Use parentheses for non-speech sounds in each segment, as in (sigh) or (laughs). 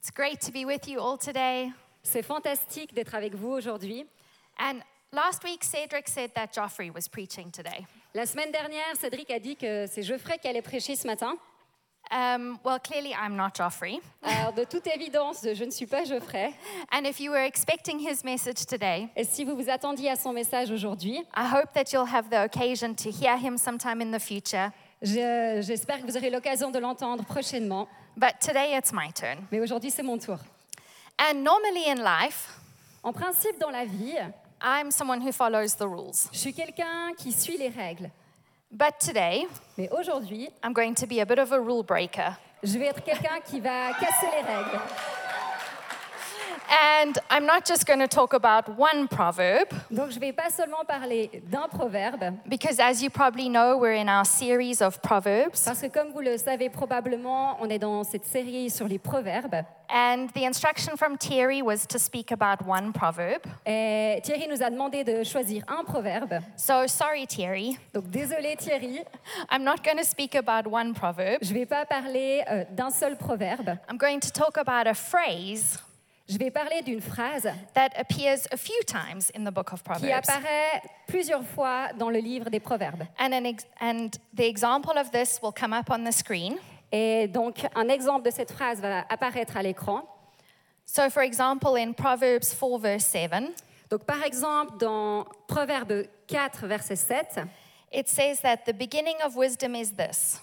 It's great to be with you all today. C'est fantastique d'être avec vous aujourd'hui. And last week, Cedric said that Joffrey was preaching today. La semaine dernière, Cédric a dit que c'est Geoffrey qui allait prêcher ce matin. Um, well, clearly, I'm not Joffrey. (laughs) Alors, de toute évidence, je ne suis pas Geoffrey. And if you were expecting his message today, Et si vous vous attendiez à son message aujourd'hui, I hope that you'll have the occasion to hear him sometime in the future. je- j'espère que vous aurez l'occasion de l'entendre prochainement. But today, it's my turn. Mais aujourd'hui, c'est mon tour. And normally in life, En principe, dans la vie, I'm someone who follows the rules. je suis quelqu'un qui suit les règles. But today, Mais aujourd'hui, I'm going to be a bit of a rule breaker. je vais être quelqu'un qui va casser les règles. And I'm not just going to talk about one proverb, Donc, je ne vais pas seulement parler d'un proverbe, because as you probably know, we're in our series of proverbs. parce que comme vous le savez probablement, on est dans cette série sur les proverbes. And the instruction from Thierry was to speak about one proverb. Et Thierry nous a demandé de choisir un proverbe. So sorry, Thierry. Donc désolé Thierry, (laughs) I'm not going to speak about one proverb. je ne vais pas parler euh, d'un seul proverbe. I'm going to talk about a phrase Je vais parler d'une phrase that appears a few times in the book of qui Proverbs. apparaît plusieurs fois dans le livre des proverbes. And, an ex- and the example of this will come up on the screen. Et donc un exemple de cette phrase va apparaître à l'écran. So, for example, in Proverbs 4, verse 7, Donc par exemple dans Proverbe 4 verset 7, it says that the beginning of wisdom is this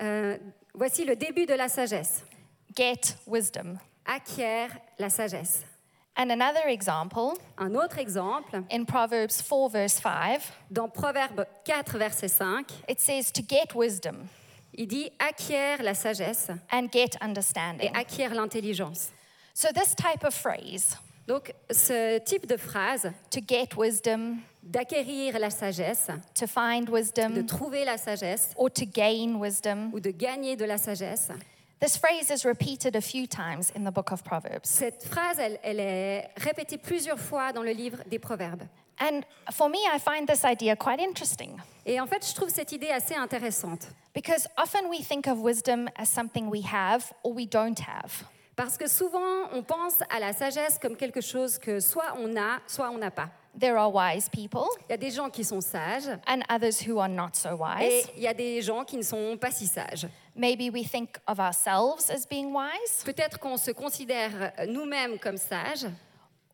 euh, voici le début de la sagesse. get wisdom. Acquiert la sagesse. And another example Un autre exemple, in Proverbs 4, verse 5, dans Proverbe 4 verset 5, it says to get wisdom il dit acquiert la sagesse and get et understanding. acquiert l'intelligence. So, this type of phrase, Donc ce type de phrase, to get wisdom, d'acquérir la sagesse, to find de wisdom, trouver la sagesse or to gain wisdom, ou de gagner de la sagesse, this phrase is repeated a few times in the book of Proverbs. cette phrase, elle, elle est répétée plusieurs fois dans le livre des Proverbes. And for me, I find this idea quite interesting Et en fait, je trouve cette idée assez intéressante. because often we think of wisdom as something we have or we don't have. Parce que souvent, on pense à la sagesse comme quelque chose que soit on a, soit on n'a pas. There are wise people Il y a des gens qui sont sages and others who are not so et wise. il y a des gens qui ne sont pas si sages. Maybe we think of ourselves as being wise, Peut-être qu'on se considère euh, nous-mêmes comme sages,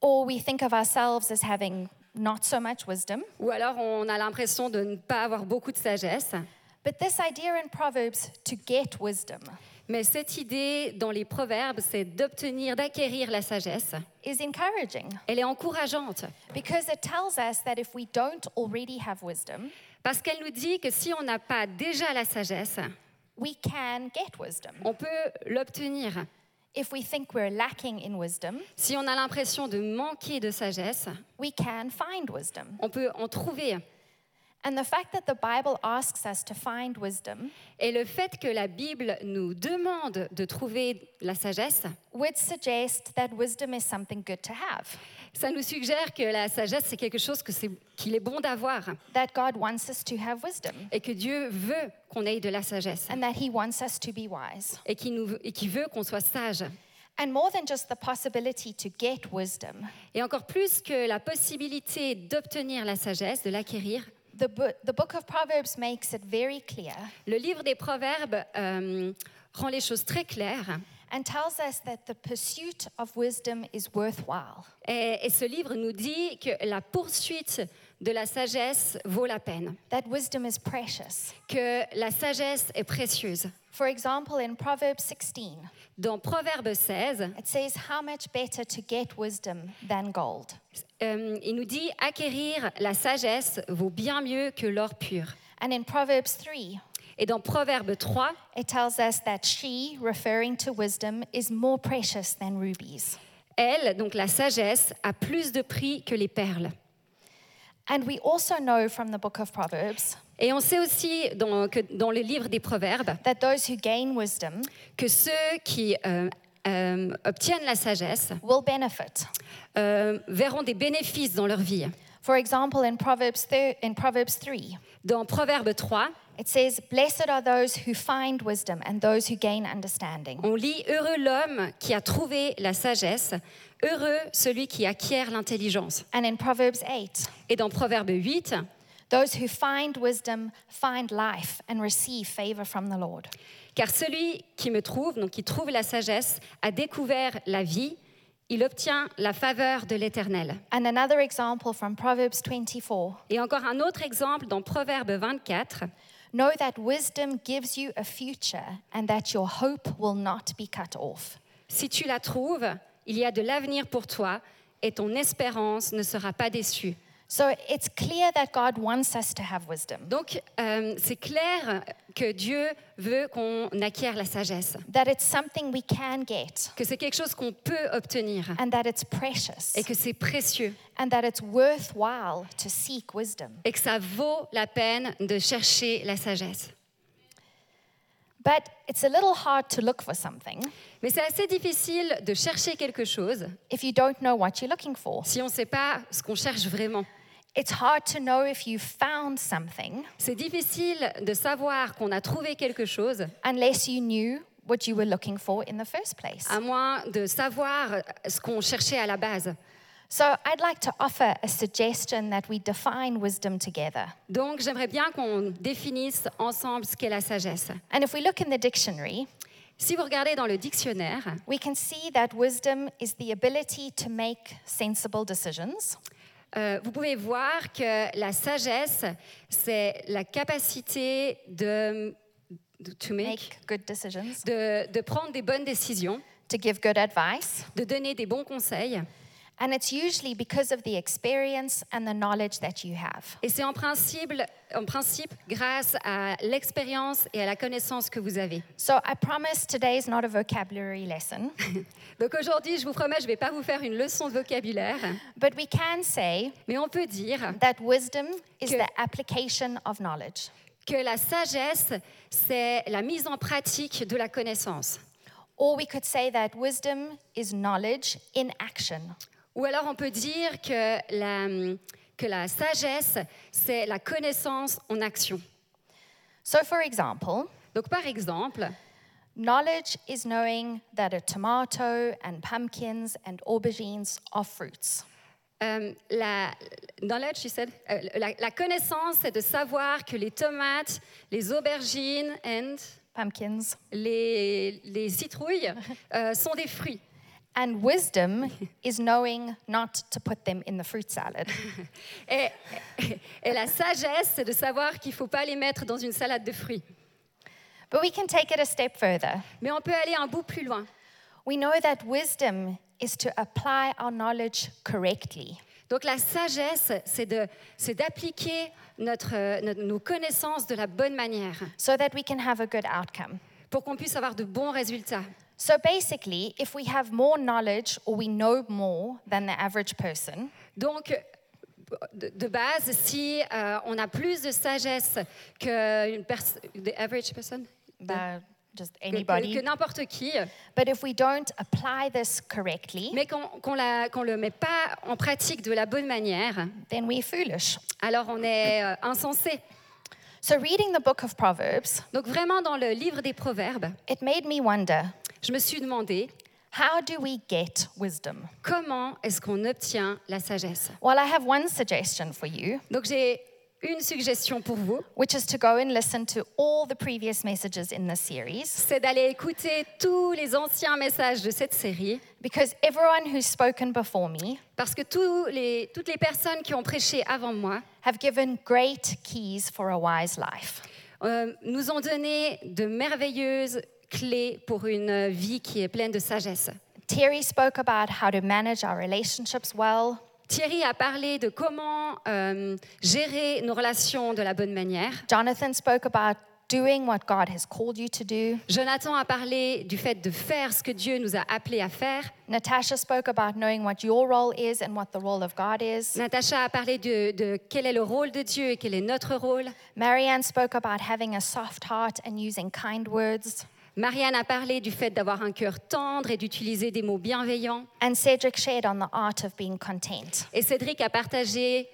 or we think of ourselves as having not so much wisdom. ou alors on a l'impression de ne pas avoir beaucoup de sagesse. But this idea in Proverbs to get wisdom Mais cette idée dans les proverbes, c'est d'obtenir, d'acquérir la sagesse. is encouraging Elle est encourageante because it tells us that if we don't already have wisdom, parce qu'elle nous dit que si on n'a pas déjà la sagesse, we can get wisdom. on peut l'obtenir. If we think we're lacking in wisdom, Si on a l'impression de manquer de sagesse, we can find wisdom. on peut en trouver. Et le fait que la Bible nous demande de trouver la sagesse, would suggest that wisdom is something good to have, ça nous suggère que la sagesse, c'est quelque chose que c'est- qu'il est bon d'avoir that God wants us to have wisdom, et que Dieu veut qu'on ait de la sagesse and that He wants us to be wise. et qu'il nous- et qu'il veut qu'on soit sage. And more than just the possibility to get wisdom, Et encore plus que la possibilité d'obtenir la sagesse, de l'acquérir, the, bo- the book of Proverbs makes it very clear le livre des Proverbes euh, rend les choses très claires. and tells us that the pursuit of wisdom is worthwhile. Et, et ce livre nous dit que la poursuite de la sagesse vaut la peine, that wisdom is precious. que la sagesse est précieuse. For example, in Proverbs 16, Dans Proverbe 16, it says, How much better to get wisdom than gold? euh, il nous dit acquérir la sagesse vaut bien mieux que l'or pur. And in Proverbs 3, Et dans Proverbe 3, it tells us that she, referring to wisdom, is more precious than rubies. elle, donc la sagesse, a plus de prix que les perles. And we also know from the book of Proverbs Et on sait aussi dans, que dans le livre des Proverbes that those who gain wisdom que ceux qui euh, euh, obtiennent la sagesse will benefit. euh, verront des bénéfices dans leur vie. For example, in Proverbs, in Proverbs 3, Dans Proverbe 3, it says, Blessed are those who find wisdom and those who gain understanding. on lit Heureux l'homme qui a trouvé la sagesse, heureux celui qui acquiert l'intelligence. And in Proverbs 8, Et dans Proverbe 8, those who find wisdom find life and receive favor from the Lord. car celui qui me trouve, donc qui trouve la sagesse, a découvert la vie, il obtient la faveur de l'Éternel. And another example from Proverbs 24 Et encore un autre exemple dans Proverbe 24. Know that wisdom gives you a future and that your hope will not be cut off. Si tu la trouves, il y a de l'avenir pour toi et ton espérance ne sera pas déçue. So it's clear that God wants us to have wisdom, Donc, euh, c'est clair que Dieu veut qu'on acquiert la sagesse, that it's something we can get, que c'est quelque chose qu'on peut obtenir and that it's precious, et que c'est précieux and that it's worthwhile to seek wisdom. et que ça vaut la peine de chercher la sagesse. But it's a little hard to look for something Mais c'est assez difficile de chercher quelque chose if you don't know what you're looking for. si on ne sait pas ce qu'on cherche vraiment. It's hard to know if you found something C'est difficile de savoir qu'on a trouvé quelque chose unless you knew what you were looking for in the first place. à moins de savoir ce qu'on cherchait à la base. So I'd like to offer a suggestion that we define wisdom together. Donc j'aimerais bien qu'on définisse ensemble ce qu'est la sagesse. And if we look in the dictionary, Si vous regardez dans le dictionnaire, we can see that wisdom is the ability to make sensible decisions, euh, vous pouvez voir que la sagesse, c'est la capacité de, de- to make- make good decisions, de, de prendre des bonnes décisions, to give good advice. de donner des bons conseils. And it's usually because of the experience and the knowledge that you have. Et c'est en principe, en principe grâce à l'expérience et à la connaissance que vous avez. (laughs) So I promise today is not a vocabulary lesson, (laughs) Donc aujourd'hui, je vous promets, je ne vais pas vous faire une leçon de vocabulaire, but we can say mais on peut dire that wisdom is the application of knowledge. que la sagesse, c'est la mise en pratique de la connaissance. Or we could say that wisdom is knowledge in action. Ou alors on peut dire que la, que la sagesse, c'est la connaissance en action. So, for example, Donc par exemple, knowledge is knowing that a tomato and pumpkins and aubergines are fruits. euh, la, knowledge, you said, euh, la, la connaissance, c'est de savoir que les tomates, les aubergines and Pumpkins. les, les citrouilles euh, sont des fruits. And wisdom is knowing not to put them in the fruit salad. (laughs) Et, et la sagesse, c'est de savoir qu'il ne faut pas les mettre dans une salade de fruits. But we can take it a step further. Mais on peut aller un bout plus loin. We know that wisdom is to apply our knowledge correctly. Donc la sagesse, c'est d'appliquer notre, notre- nos connaissances de la bonne manière so that we can have a good outcome. pour qu'on puisse avoir de bons résultats. So basically, if we have more knowledge or we know more than the average person, Donc, de, de base, si euh, on a plus de sagesse que pers- the average person, but just que- anybody, que n'importe qui, but if we don't apply this correctly, mais qu'on ne le met pas en pratique de la bonne manière, then we're foolish. alors on est euh, insensé. So reading the book of Proverbs, Donc vraiment, dans le livre des Proverbes, it made me wonder, je me suis demandé how do we get wisdom? comment est-ce qu'on obtient la sagesse? Well, I have one suggestion for you, Donc j'ai une suggestion pour vous, which is to go and listen to all the previous messages in this series, c'est d'aller écouter tous les anciens messages de cette série, because everyone who's spoken before me parce que tous les- toutes les personnes qui ont prêché avant moi have given great keys for a wise life. euh, nous ont donné de merveilleuses clés pour une vie qui est pleine de sagesse. Terry spoke about how to manage our relationships well. Thierry a parlé de comment euh, gérer nos relations de la bonne manière. Jonathan spoke about doing what God has called you to do. Jonathan a parlé du fait de faire ce que Dieu nous a appelés à faire. Natasha spoke about knowing what your role is and what the role of God is. Natacha a parlé de, de quel est le rôle de Dieu et quel est notre rôle. Marianne spoke about having a soft heart and using kind words. Marianne a parlé du fait d'avoir un cœur tendre et d'utiliser des mots bienveillants. And Cedric shared on the art of being content. Et Cédric a partagé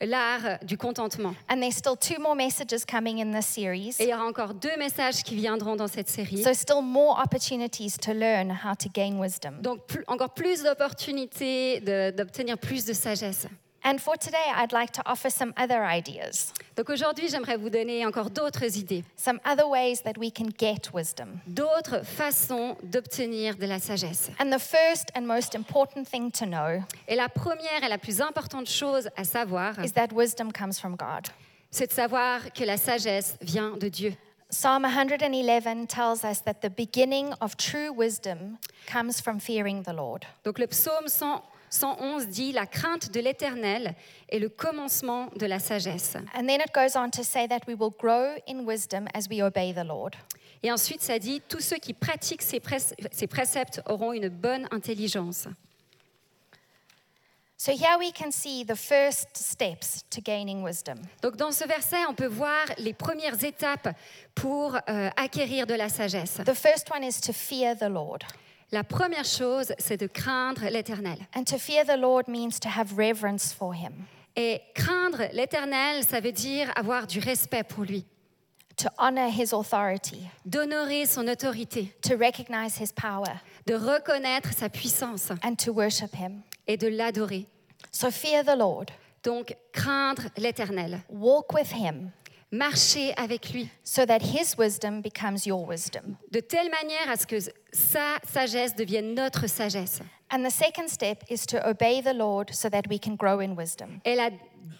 l'art du contentement. And there's still two more messages coming in this series. Et il y aura encore deux messages qui viendront dans cette série. So, still more opportunities to learn how to gain wisdom. Donc plus- encore plus d'opportunités d'obtenir plus de sagesse. And for today, I'd like to offer some other ideas, Donc aujourd'hui, j'aimerais vous donner encore d'autres idées, some other ways that we can get wisdom. d'autres façons d'obtenir de la sagesse. And the first and most important thing to know Et la première et la plus importante chose à savoir, is that wisdom comes from God. c'est de savoir que la sagesse vient de Dieu. Psalm 111 tells us that the beginning of true wisdom comes from fearing the Lord. Donc le psaume 100 111 dit La crainte de l'Éternel est le commencement de la sagesse. And then it goes on to say that we will grow in wisdom as we obey the Lord. Et ensuite, ça dit Tous ceux qui pratiquent ces, pré- ces préceptes auront une bonne intelligence. So here we can see the first steps to gaining wisdom. Donc dans ce verset, on peut voir les premières étapes pour euh, acquérir de la sagesse. The first one is to fear the Lord. La première chose, c'est de craindre l'Éternel. And to fear the Lord means to have reverence for him, Et craindre l'Éternel, ça veut dire avoir du respect pour lui, to honor his authority, d'honorer son autorité, to recognize his power, de reconnaître sa puissance. And to worship him. et de l'adorer. So fear the Lord, Donc craindre l'Éternel, walk with him, marcher avec lui, so that his wisdom becomes your wisdom. de telle manière à ce que sa sagesse devienne notre sagesse. And the second step is to obey the Lord so that we can grow in wisdom. Et la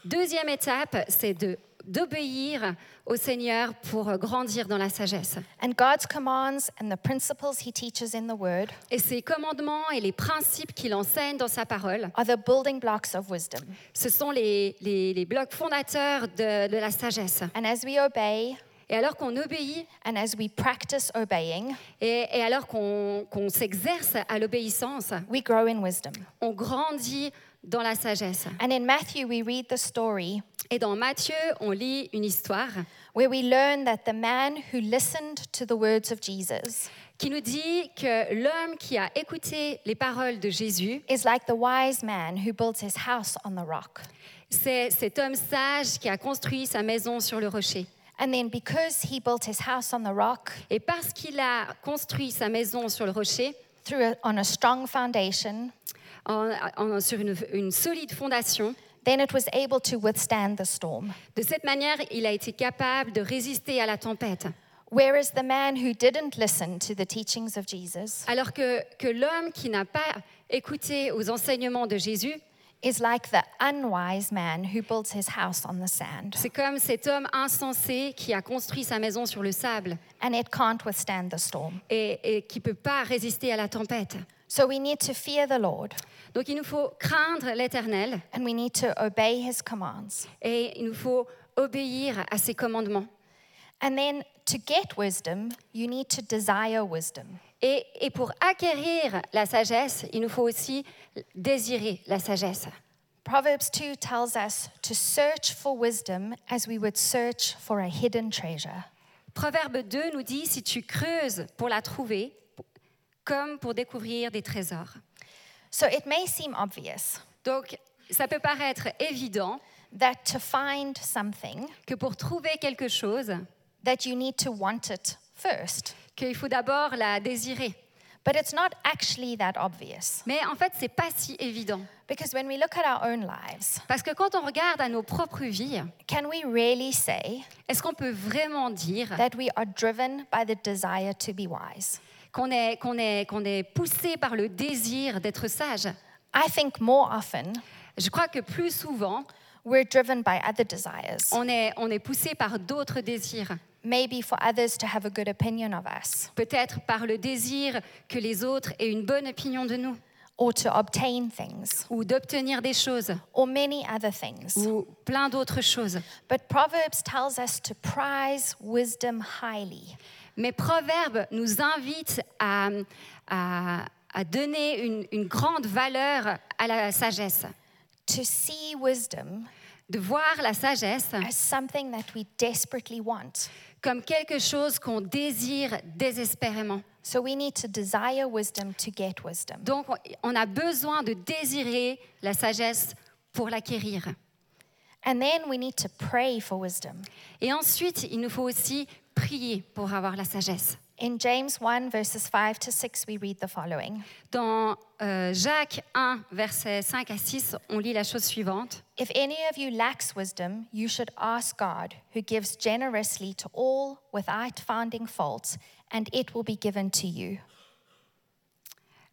deuxième étape, c'est de d'obéir au Seigneur pour grandir dans la sagesse. And God's commands and the principles he teaches in the word Et ses commandements et les principes qu'il enseigne dans sa parole, are the building blocks of wisdom. ce sont les, les- les blocs fondateurs de, de la sagesse. And as we obey Et alors qu'on obéit and as we practice obeying, et, et alors qu'on qu'on s'exerce à l'obéissance, we grow in wisdom. on grandit dans la sagesse. And in Matthew, we read the story Et dans Matthieu, on lit une histoire where we learn that the man who listened to the words of Jesus qui nous dit que l'homme qui a écouté les paroles de Jésus, is like the wise man who builds his house on the rock. c'est cet homme sage qui a construit sa maison sur le rocher. And then, because he built his house on the rock Et parce qu'il a construit sa maison sur le rocher, through a, on a strong foundation, en- en- sur une, une solide fondation, then it was able to withstand the storm. de cette manière, il a été capable de résister à la tempête. Whereas the man who didn't listen to the teachings of Jesus? Alors que, que l'homme qui n'a pas écouté aux enseignements de Jésus, is like the unwise man who builds his house on the sand, c'est comme cet homme insensé qui a construit sa maison sur le sable and it can't withstand the storm. et, et qui ne peut pas résister à la tempête. So we need to fear the Lord, Donc il nous faut craindre l'Éternel and we need to obey his commands. et il nous faut obéir à ses commandements. And then to get wisdom, you need to desire wisdom. Et, et pour acquérir la sagesse, il nous faut aussi désirer la sagesse. Proverbs 2 tells us to search for wisdom as we would search for a hidden treasure. Proverbe 2 nous dit, si tu creuses pour la trouver, comme pour découvrir des trésors. So it may seem obvious Donc, ça peut paraître évident that to find something, que pour trouver quelque chose, that you need to want it first. qu'il faut d'abord la désirer. But it's not actually that obvious. Mais en fait, c'est pas si évident. Because when we look at our own lives, Parce que quand on regarde à nos propres vies, can we really say est-ce qu'on peut vraiment dire that we are driven by the desire to be wise? Qu'on est, qu'on est, qu'on est poussé par le désir d'être sage I think more often Je crois que plus souvent, we're driven by other desires, on est, on est poussé par d'autres désirs. maybe for others to have a good opinion of us Peut-être par le désir que les autres aient une bonne opinion de nous, or to obtain things ou d'obtenir des choses, or many other things. ou plein d'autres choses. But Proverbs tells us to prize wisdom highly. Mais Proverbe nous invite à, à- à donner une, une grande valeur à la sagesse, to see wisdom de voir la sagesse as something that we desperately want. comme quelque chose qu'on désire désespérément. So we need to desire wisdom to get wisdom. Donc on- a besoin de désirer la sagesse pour l'acquérir. And then we need to pray for wisdom. Et ensuite, il nous faut aussi prier pour avoir la sagesse. In James 1, verses 5 to 6, we read the following Dans euh, Jacques 1, versets 5 à 6, on lit la chose suivante. If any of you lacks wisdom, you should ask God, who gives generously to all without finding fault, and it will be given to you.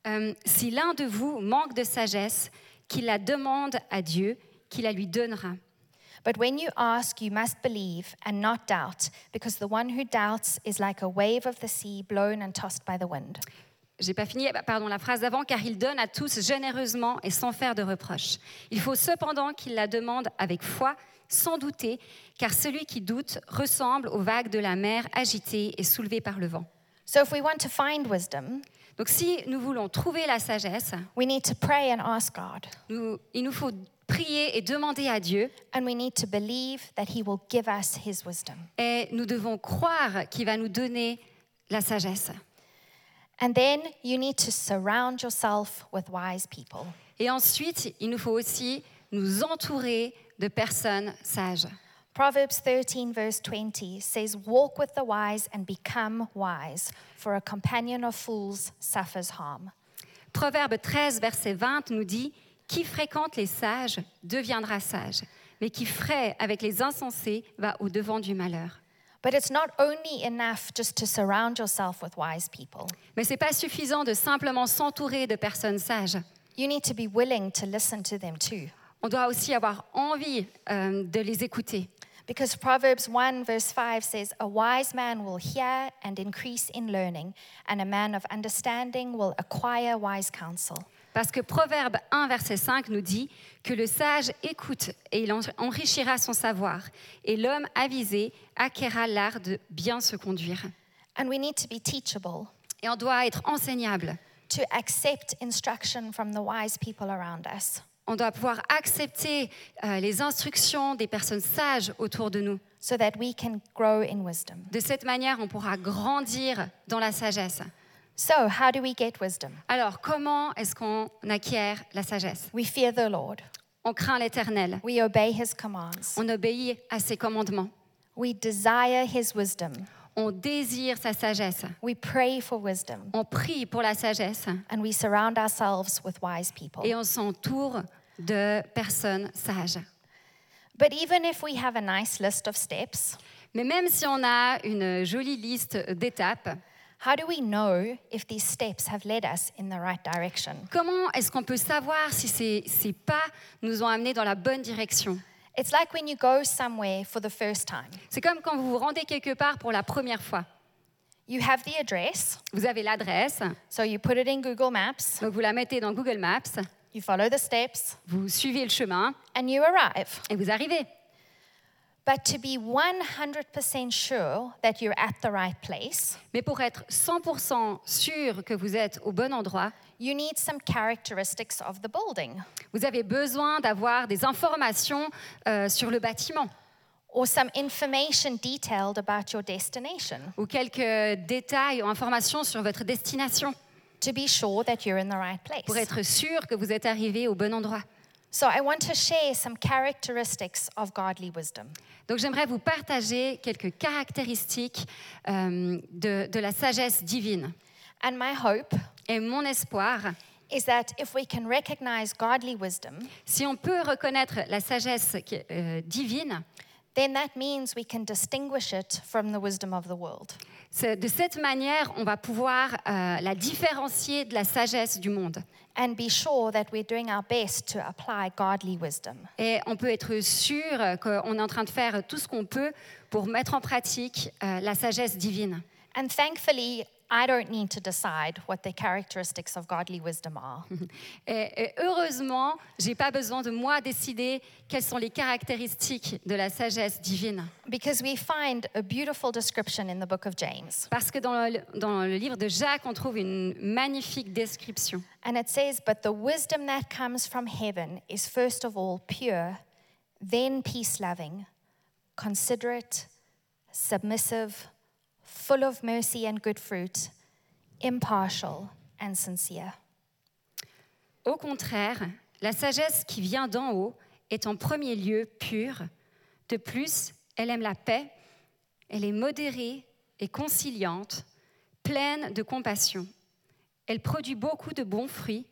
Euh, si l'un de vous manque de sagesse, qu'il la demande à Dieu, qu'il la lui donnera. But when you ask, you must believe and not doubt, because the one who doubts is like a wave of the sea blown and tossed by the wind. J'ai pas fini, pardon, la phrase d'avant, car il donne à tous généreusement et sans faire de reproches. Il faut cependant qu'il la demande avec foi, sans douter, car celui qui doute ressemble aux vagues de la mer agitées et soulevées par le vent. So if we want to find wisdom, Donc si nous voulons trouver la sagesse, we need to pray and ask God, nous- il nous faut prier et demander à Dieu, and we need to believe that He will give us His wisdom. et nous devons croire qu'il va nous donner la sagesse. And then you need to surround yourself with wise people. Et ensuite, il nous faut aussi nous entourer de personnes sages. Proverbs 13, verse 20 says, Walk with the wise and become wise, for a companion of fools suffers harm. Proverbe 13, verset 20 nous dit Qui fréquente les sages deviendra sage, mais qui fraie avec les insensés va au devant du malheur. But it's not only enough just to surround yourself with wise people. Mais ce n'est pas suffisant de simplement s'entourer de personnes sages. You need to be willing to listen to them too. On doit aussi avoir envie euh, de les écouter. Because Proverbs 1, verse 5 says, A wise man will hear and increase in learning, and a man of understanding will acquire wise counsel. Parce que Proverbe 1, verset 5 nous dit que le sage écoute et il en- enrichira son savoir, et l'homme avisé acquérera l'art de bien se conduire. And we need to be teachable, Et on doit être enseignable. to accept instruction from the wise people around us, On doit pouvoir accepter euh, les instructions des personnes sages autour de nous. so that we can grow in wisdom. De cette manière, on pourra grandir dans la sagesse. So, how do we get wisdom? Alors, comment est-ce qu'on acquiert la sagesse? We fear the Lord, On craint l'Éternel. we obey his commands, On obéit à ses commandements. we desire his wisdom, On désire sa sagesse. we pray for wisdom, On prie pour la sagesse. and we surround ourselves with wise people. Et on s'entoure de personnes sages. But even if we have a nice list of steps, Mais même si on a une jolie liste d'étapes, how do we know if these steps have led us in the right direction? comment est-ce qu'on peut savoir si ces, ces pas nous ont amenés dans la bonne direction? It's like when you go somewhere for the first time. C'est comme quand vous vous rendez quelque part pour la première fois. You have the address, Vous avez l'adresse, so you put it in Google Maps, donc vous la mettez dans Google Maps, you follow the steps, vous suivez le chemin and you arrive. et vous arrivez. But to be 100% sure that you're at the right place, Mais pour être 100% sûr que vous êtes au bon endroit, you need some characteristics of the building vous avez besoin d'avoir des informations euh, sur le bâtiment or some information detailed about your destination ou quelques détails ou informations sur votre destination to be sure that you're in the right pour place. être sûr que vous êtes arrivé au bon endroit. So, I want to share some characteristics of godly wisdom. Donc j'aimerais vous partager quelques caractéristiques euh, de, de la sagesse divine. And my hope Et mon espoir, is that if we can recognize godly wisdom, si on peut reconnaître la sagesse euh, divine, then that means we can distinguish it from the wisdom of the world. De cette manière, on va pouvoir euh, la différencier de la sagesse du monde. And be sure that we're doing our best to apply godly wisdom. Et on peut être sûr qu'on est en train de faire tout ce qu'on peut pour mettre en pratique euh, la sagesse divine. And thankfully, I don't need to decide what the characteristics of godly wisdom are. (laughs) Et, et heureusement, j'ai pas besoin de moi décider quelles sont les caractéristiques de la sagesse divine. Because we find a beautiful description in the book of James. Parce que dans le, dans le livre de Jacques, on trouve une magnifique description. And it says, But the wisdom that comes from heaven is first of all pure, then peace loving, considerate, submissive, full of mercy and good fruit, impartial and sincere. Au contraire, la sagesse qui vient d'en haut est en premier lieu pure. De plus, elle aime la paix, elle est modérée et conciliante, pleine de compassion. Elle produit beaucoup de bons fruits,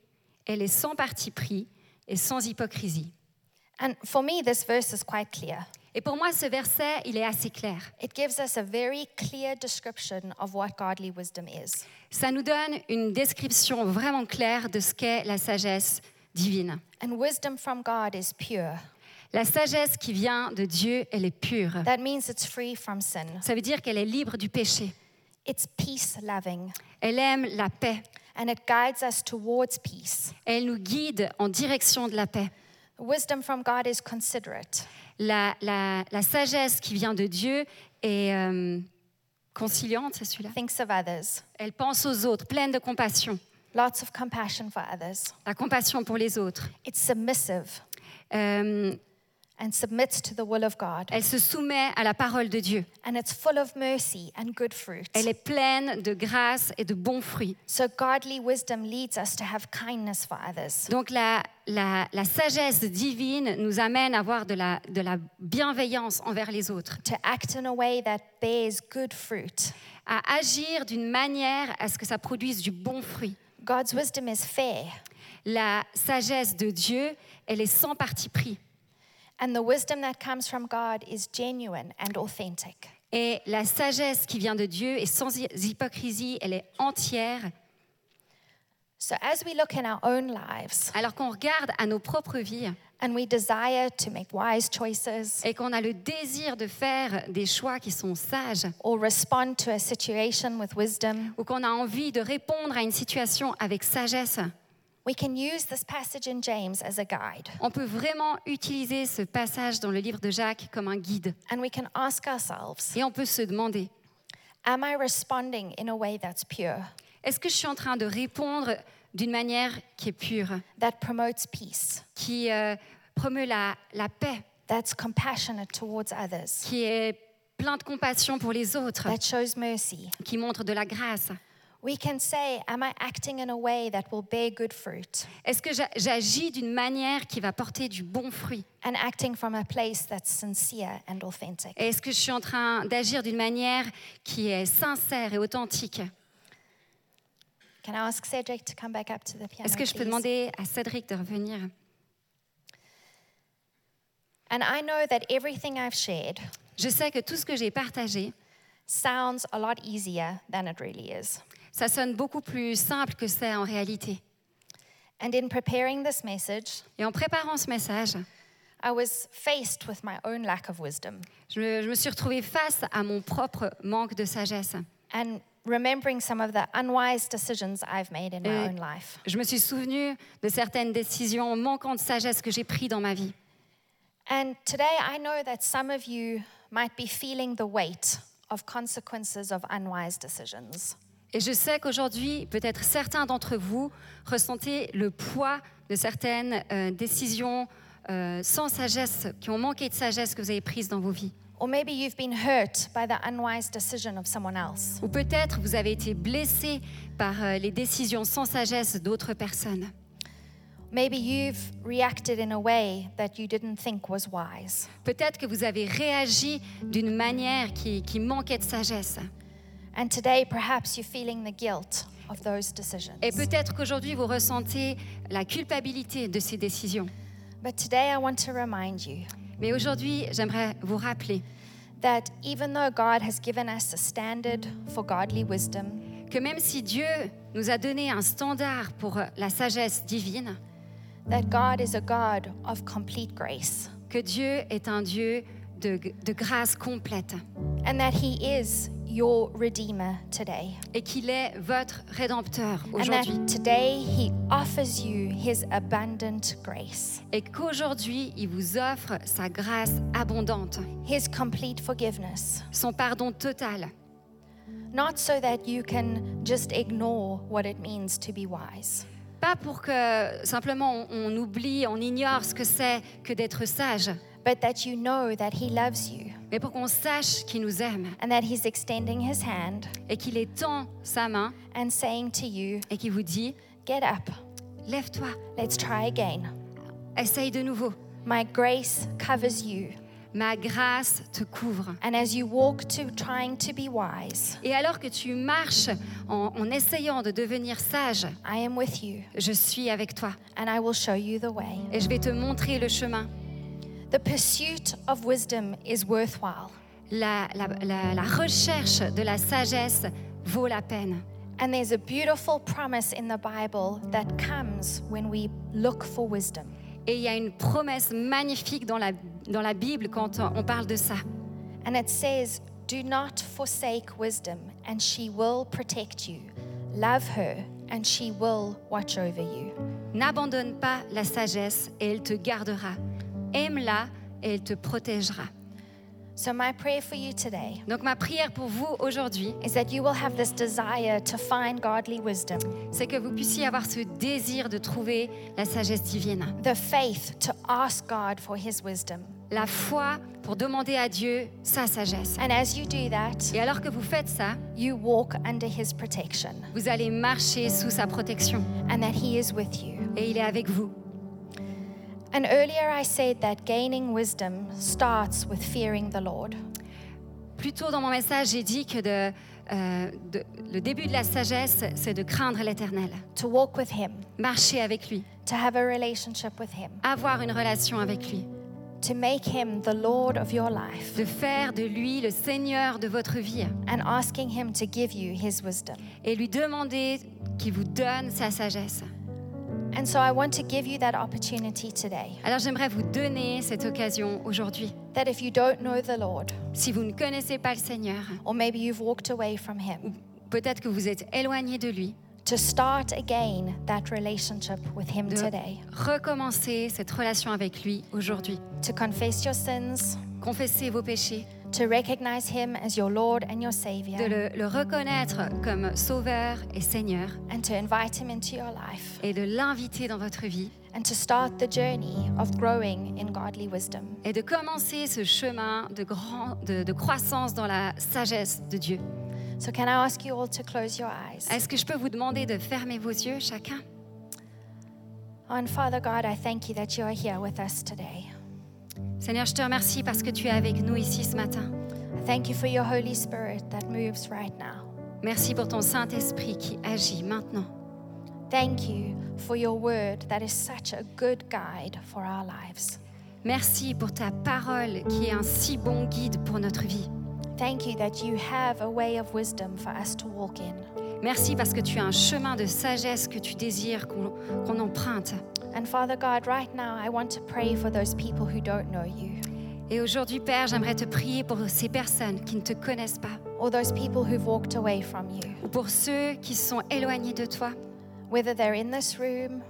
elle est sans parti pris et sans hypocrisie. And for me, this verse is quite clear. Et pour moi, ce verset, il est assez clair. It gives us a very clear description of what godly wisdom is. Ça nous donne une description vraiment claire de ce qu'est la sagesse divine. And wisdom from God is pure. La sagesse qui vient de Dieu, elle est pure. That means it's free from sin. Ça veut dire qu'elle est libre du péché. It's peace loving. Elle aime la paix. And it guides us towards peace. Elle nous guide en direction de la paix. Wisdom from God is considerate. La, la- la sagesse qui vient de Dieu est euh, conciliante, c'est celui-là. Thinks of others. Elle pense aux autres, pleine de compassion. Lots of compassion for others. La compassion pour les autres. It's submissive Euh, and submits to the will of God. elle se soumet à la parole de Dieu. And it's full of mercy and good fruit. Elle est pleine de grâce et de bons fruits. So godly wisdom leads us to have kindness for others. Donc la, la- la sagesse divine nous amène à avoir de la, de la bienveillance envers les autres, to act in a way that bears good fruit. à agir d'une manière à ce que ça produise du bon fruit. God's wisdom is fair, La sagesse de Dieu, elle est sans parti pris. And the wisdom that comes from God is genuine and authentic. Et la sagesse qui vient de Dieu est sans hy- hypocrisie, elle est entière. So, as we look in our own lives Alors qu'on regarde à nos propres vies and we desire to make wise choices et qu'on a le désir de faire des choix qui sont sages, or respond to a situation with wisdom, ou qu'on a envie de répondre à une situation avec sagesse, we can use this passage in James as a guide. on peut vraiment utiliser ce passage dans le livre de Jacques comme un guide. And we can ask ourselves Et on peut se demander, Am I responding in a way that's pure, est-ce que je suis en train de répondre d'une manière qui est pure, that promotes peace, qui euh, promeut la, la paix, that's compassionate towards others, qui est plein de compassion pour les autres, that shows mercy? qui montre de la grâce? We can say, Am I acting in a way that will bear good fruit? Est-ce que j'a- j'agis d'une manière qui va porter du bon fruit? And acting from a place that's sincere and authentic. Et Est-ce que je suis en train d'agir d'une manière qui est sincère et authentique? Can I ask Cedric to come back up to the piano? Est-ce que je peux demander à Cédric de revenir? And I know that everything I've shared Je sais que tout ce que j'ai partagé, sounds a lot easier than it really is. Ça sonne beaucoup plus simple que c'est en réalité. And in preparing this message, Et en préparant ce message, I was faced with my own lack of wisdom je me, je me suis retrouvée face à mon propre manque de sagesse. and remembering some of the unwise decisions I've made in my own life. Je me suis souvenue de certaines décisions manquant de sagesse que j'ai prises dans ma vie. And today I know that some of you might be feeling the weight of consequences of unwise decisions. Et je sais qu'aujourd'hui, peut-être certains d'entre vous ressentez le poids de certaines euh, décisions euh, sans sagesse, qui ont manqué de sagesse que vous avez prises dans vos vies. Or maybe you've been hurt by the unwise decision of someone else. Ou peut-être vous avez été blessé par euh, les décisions sans sagesse d'autres personnes. Maybe you've reacted in a way that you didn't think was wise. Peut-être que vous avez réagi d'une manière qui, qui manquait de sagesse. And today, perhaps you're feeling the guilt of those decisions. Et peut-être qu'aujourd'hui, vous ressentez la culpabilité de ces décisions. But today, I want to remind you Mais aujourd'hui, j'aimerais vous rappeler that even though God has given us a standard for godly wisdom, que même si Dieu nous a donné un standard pour la sagesse divine, that God is a God of complete grace, que Dieu est un Dieu de, de grâce complète and that He is your Redeemer today. et qu'il est votre rédempteur And aujourd'hui. that today He offers you His abundant grace, Et qu'aujourd'hui, il vous offre sa grâce abondante, His complete forgiveness, son pardon total, not so that you can just ignore what it means to be wise. pas pour que simplement on, on oublie, on ignore ce que c'est que d'être sage, but that you know that He loves you mais pour qu'on sache qu'il nous aime and that He's extending His hand et qu'il étend sa main and saying to you, et qu'il vous dit, Get up, lève-toi, let's try again. essaye de nouveau, My grace covers you. Ma grâce te couvre. And as you walk to trying to be wise, Et alors que tu marches en, en essayant de devenir sage, I am with you je suis avec toi and I will show you the way. et je vais te montrer le chemin. The pursuit of wisdom is worthwhile. La, la- la- la recherche de la sagesse vaut la peine. And there's a beautiful promise in the Bible that comes when we look for wisdom. Et il y a une promesse magnifique dans la, dans la Bible quand on parle de ça. And it says, Do not forsake wisdom, and she will protect you. Love her, and she will watch over you. N'abandonne pas la sagesse et elle te gardera. Aime-la et elle te protégera. So, my prayer for you today Donc ma prière pour vous aujourd'hui, is that you will have this desire to find godly wisdom, c'est que vous puissiez avoir ce désir de trouver la sagesse divine. the faith to ask God for his wisdom. La foi pour demander à Dieu sa sagesse. And as you do that, Et alors que vous faites ça, you walk under his protection vous allez marcher sous sa protection and that he is with you. et il est avec vous. And earlier I said that gaining wisdom starts with fearing the Lord. Plus tôt dans mon message, j'ai dit que de- euh, de- le début de la sagesse, c'est de craindre l'Éternel, to walk with Him, marcher avec lui, to have a relationship with Him, avoir une relation avec lui, to make Him the Lord of your life, de faire de lui le Seigneur de votre vie. And asking Him to give you His wisdom. et lui demander qu'il vous donne sa sagesse. And so I want to give you that opportunity today Alors j'aimerais vous donner cette occasion aujourd'hui. that if you don't know the Lord, Si vous ne connaissez pas le Seigneur, or maybe you've walked away from Him, peut-être que vous êtes éloigné de lui, to start again that relationship with Him de today, recommencer cette relation avec lui aujourd'hui. to confess your sins, Confessez vos péchés, to recognize Him as your Lord and your de Savior, le, le reconnaître comme Sauveur et Seigneur and to invite Him into your life, et de l'inviter dans votre vie and to start the journey of growing in godly wisdom. et de commencer ce chemin de, grand, de, de croissance dans la sagesse de Dieu. So, can I ask you all to close your eyes? Est-ce que je peux vous demander de fermer vos yeux chacun? Oh, and Father God, I thank you that you are here with us today. Seigneur, je te remercie parce que tu es avec nous ici ce matin. I thank you for your Holy Spirit that moves right now. Merci pour ton Saint-Esprit qui agit maintenant. Thank you for your word that is such a good guide for our lives. Merci pour ta parole qui est un si bon guide pour notre vie. Thank you that you have a way of wisdom for us to walk in. Merci parce que tu as un chemin de sagesse que tu désires qu'on qu'on emprunte. And Father God, right now I want to pray for those people who don't know you, Et aujourd'hui, Père, j'aimerais te prier pour ces personnes qui ne te connaissent pas, or those people who've walked away from you, ou pour ceux qui sont éloignés de toi, whether they're in this room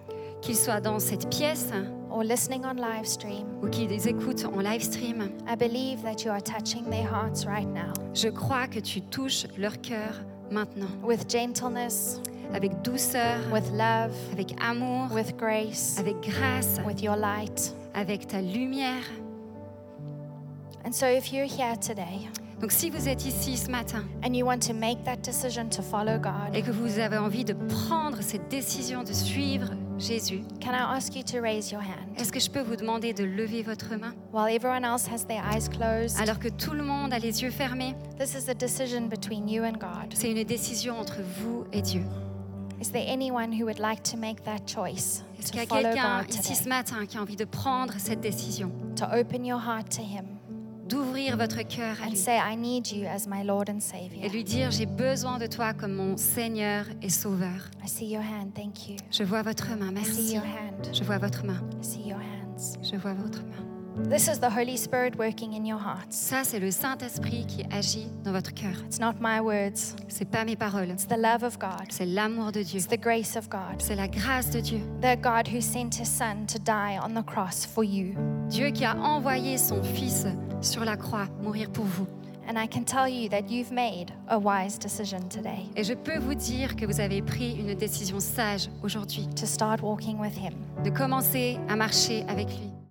qu'ils soient dans cette pièce. or listening on live stream. ou qu'ils les écoutent en live stream. I believe that you are touching their hearts right now. Je crois que tu touches leur cœur maintenant, with gentleness, avec douceur, with love, avec amour, with grace, avec grâce, with your light. avec ta lumière. And so, if you're here today Donc si vous êtes ici ce matin and you want to make that decision to follow God, et que vous avez envie de prendre cette décision de suivre Jésus, can I ask you to raise your hand? est-ce que je peux vous demander de lever votre main? While everyone else has their eyes closed? alors que tout le monde a les yeux fermés This is a decision between you and God. C'est une décision entre vous et Dieu. Is there anyone who would like to make that choice Est-ce to qu'il y a quelqu'un ici ce matin qui a envie de prendre cette décision, To open your heart to Him d'ouvrir votre cœur à and lui say, I need you as my Lord and et lui dire j'ai besoin de toi comme mon Seigneur et Sauveur. I see your hand. Thank you. Je vois votre main, I see merci. your hand. Je vois votre main, I see your hands. je vois votre main. This is the Holy Spirit working in your hearts. Ça, c'est le Saint-Esprit qui agit dans votre cœur. It's not my words, C'est pas mes paroles, it's the love of God, c'est l'amour de Dieu, it's the grace of God. c'est la grâce de Dieu. The God who sent His Son to die on the cross for you. Dieu qui a envoyé son Fils sur la croix mourir pour vous. And I can tell you that you've made a wise decision today Et je peux vous dire que vous avez pris une décision sage aujourd'hui to start walking with Him. de commencer à marcher avec lui.